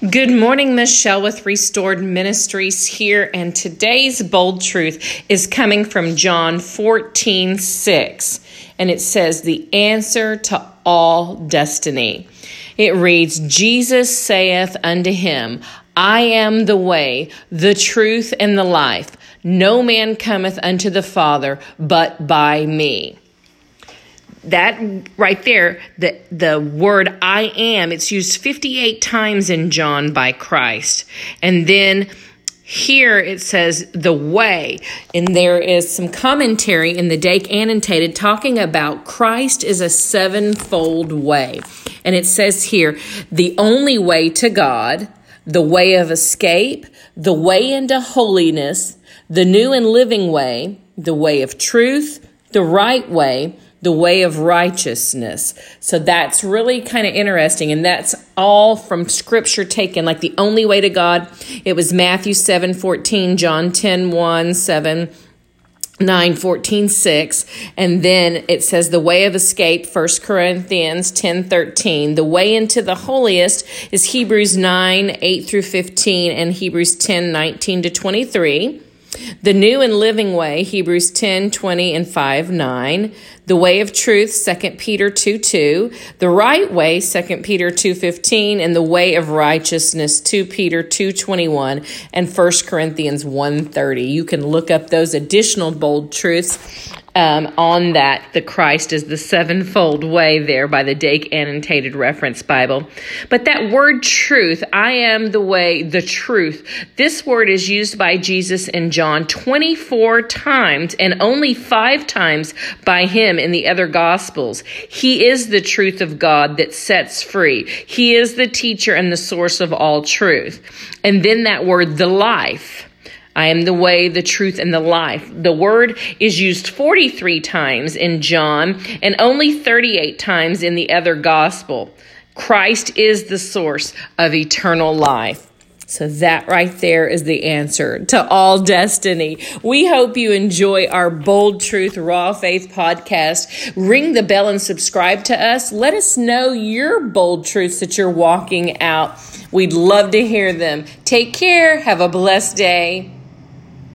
Good morning, Michelle with Restored Ministries here, and today's bold truth is coming from John 14 6, and it says, The answer to all destiny. It reads, Jesus saith unto him, I am the way, the truth, and the life. No man cometh unto the Father but by me that right there, the, the word I am, it's used 58 times in John by Christ. And then here it says the way, and there is some commentary in the Dake Annotated talking about Christ is a sevenfold way. And it says here, the only way to God, the way of escape, the way into holiness, the new and living way, the way of truth, the right way, the way of righteousness. So that's really kind of interesting. And that's all from scripture taken. Like the only way to God, it was Matthew 7 14, John 10 1, 7. 9 14 6 and then it says the way of escape 1 corinthians 10 13 the way into the holiest is hebrews 9 8 through 15 and hebrews 10 19 to 23 the new and living way, Hebrews 10, 20, and 5, 9. The way of truth, 2 Peter 2, 2. The right way, 2 Peter 2, 15. And the way of righteousness, 2 Peter 2, 21 and 1 Corinthians 1, 30. You can look up those additional bold truths um, on that the Christ is the sevenfold way there by the Dake Annotated Reference Bible. But that word truth, I am the way, the truth, this word is used by Jesus in John 24 times and only five times by him in the other Gospels. He is the truth of God that sets free. He is the teacher and the source of all truth. And then that word, the life. I am the way, the truth, and the life. The word is used 43 times in John and only 38 times in the other gospel. Christ is the source of eternal life. So, that right there is the answer to all destiny. We hope you enjoy our Bold Truth Raw Faith podcast. Ring the bell and subscribe to us. Let us know your bold truths that you're walking out. We'd love to hear them. Take care. Have a blessed day.